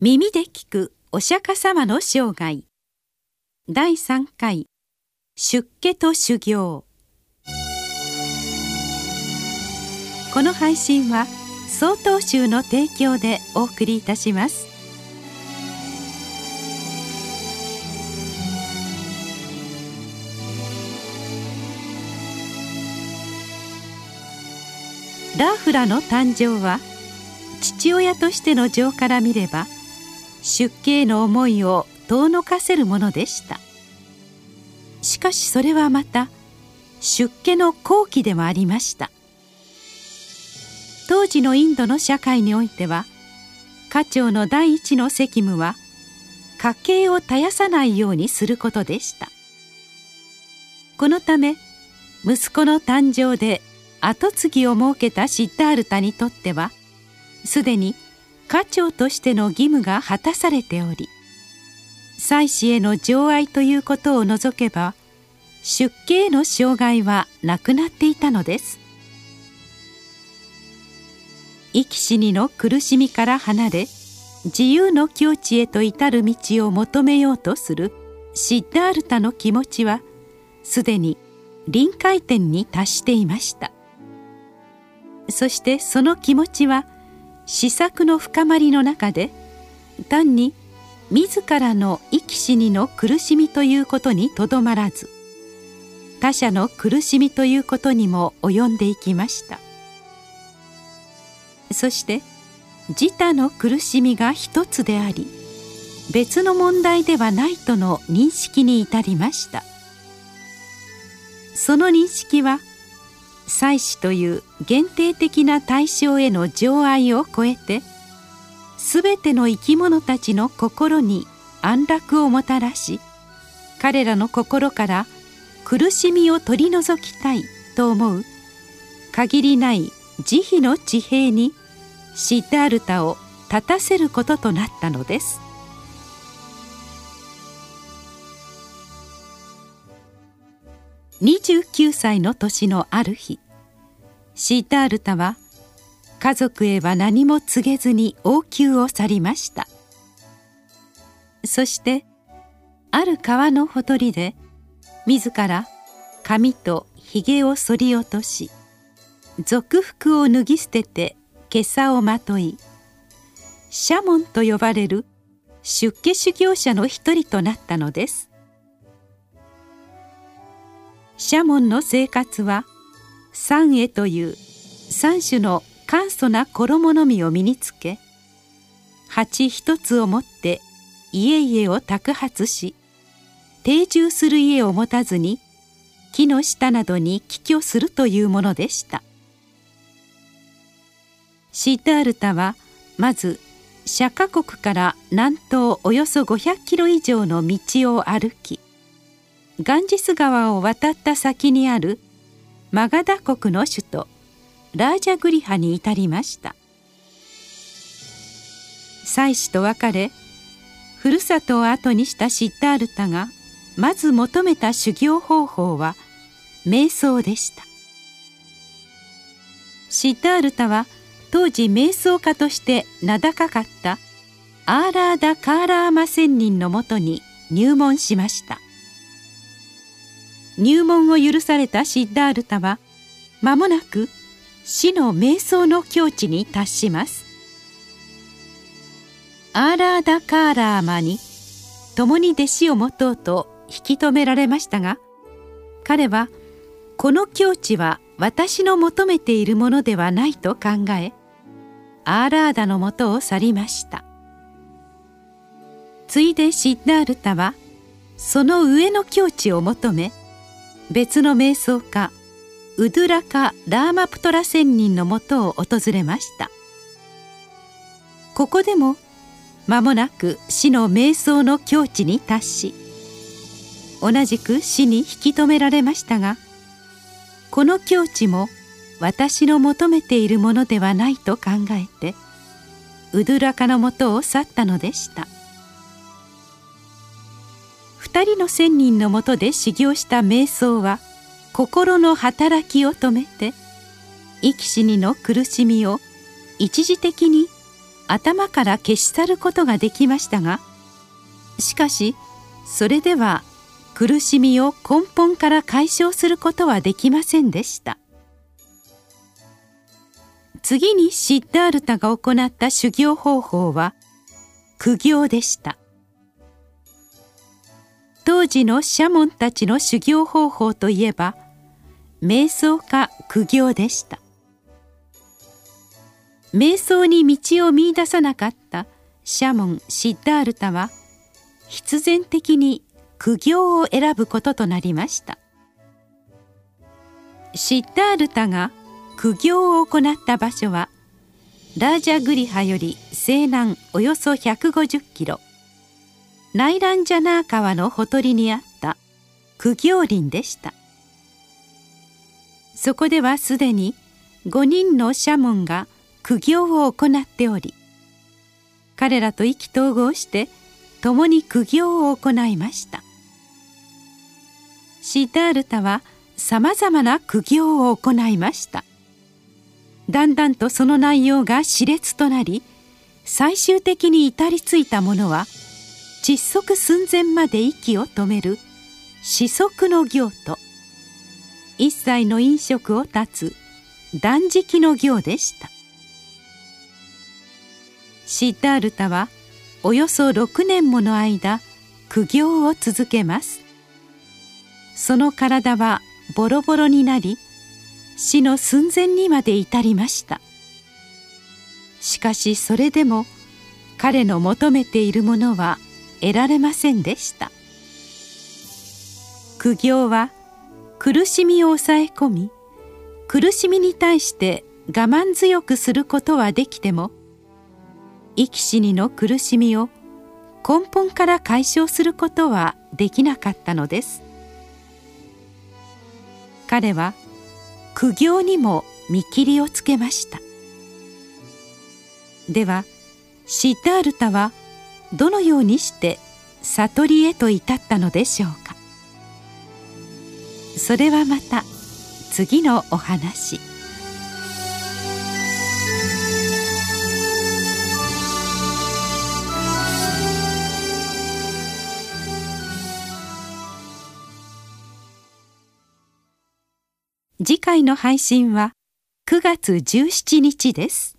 耳で聞くお釈迦様の生涯。第3回。出家と修行。この配信は曹洞宗の提供でお送りいたします。ラーフラの誕生は父親としての情から見れば出家への思いを遠のかせるものでした。しかしそれはまた出家の後期でもありました。当時のインドの社会においては家長の第一の責務は家計を絶やさないようにすることでした。このため息子の誕生で跡継ぎを設けたシッダールタにとってはすでに家長としての義務が果たされており妻子への情愛ということを除けば出家への障害はなくなっていたのです。生き死にの苦しみから離れ自由の境地へと至る道を求めようとするシッダールタの気持ちはすでに臨界点に達していました。そしてその気持ちは試作の深まりの中で単に自らの生き死にの苦しみということにとどまらず他者の苦しみということにも及んでいきました。そして自他の苦しみが一つであり別の問題ではないとの認識に至りました。その認識は祭祀という限定的な対象への情愛を超えて全ての生き物たちの心に安楽をもたらし彼らの心から苦しみを取り除きたいと思う限りない慈悲の地平にシッダールタを立たせることとなったのです。29歳の年のある日シータールタは家族へは何も告げずに王宮を去りました。そしてある川のほとりで自ら髪とひげを剃り落とし俗服を脱ぎ捨てて袈裟をまといシャモンと呼ばれる出家修行者の一人となったのです。シャモンの生活は三会という三種の簡素な衣のみを身につけ鉢一つを持って家々を托発し定住する家を持たずに木の下などに帰居するというものでした。シータールタはまず釈迦国から南東およそ500キロ以上の道を歩きガンジス川を渡った先にあるマガダ国の首都ラージャグリハに至りました。妻子と別れふるさとを後にしたシッダールタがまず求めた修行方法は瞑想でした。シッダールタは当時瞑想家として名高かったアーラーダ・カーラーマ仙人のもとに入門しました。入門を許されたシッダールタは間もなく死の瞑想の境地に達します。アーラーダ・カーラーマに共に弟子を持とうと引き止められましたが彼はこの境地は私の求めているものではないと考えアーラーダのもとを去りました。ついでシッダールタはその上の境地を求め別の瞑想家ウドゥラカ・ラーマプトラ仙人のもとを訪れました。ここでも間もなく死の瞑想の境地に達し同じく死に引き止められましたがこの境地も私の求めているものではないと考えてウドゥラカのもとを去ったのでした。二人の仙人のもとで修行した瞑想は心の働きを止めて生き死にの苦しみを一時的に頭から消し去ることができましたがしかしそれでは苦しみを根本から解消することはできませんでした。次にシッダールタが行った修行方法は苦行でした。当時のシャモンたちの修行方法といえば瞑想か苦行でした。瞑想に道を見いださなかったシャモン・シッダールタは必然的に苦行を選ぶこととなりました。シッダールタが苦行を行った場所はラージャグリハより西南およそ150キロ。ナイランジャナー川のほとりにあった。苦行林でした。そこではすでに5人のシャモンが苦行を行っており彼らと意気投合して共に苦行を行いました。シータールタはさまざまな苦行を行いました。だんだんとその内容が熾烈となり最終的に至りついたものは窒息寸前まで息を止める。四足の行と一切の飲食を断つ。断食の行でした。シッダールタはおよそ6年もの間苦行を続けます。その体はボロボロになり死の寸前にまで至りました。しかしそれでも彼の求めているものは得られませんでした。苦行は苦しみを抑え込み苦しみに対して我慢強くすることはできても生き死にの苦しみを根本から解消することはできなかったのです。彼は苦行にも見切りをつけました。ではシッダールタはどのようにして悟りへと至ったのでしょうか。それはまた次のお話。次回の配信は9月17日です。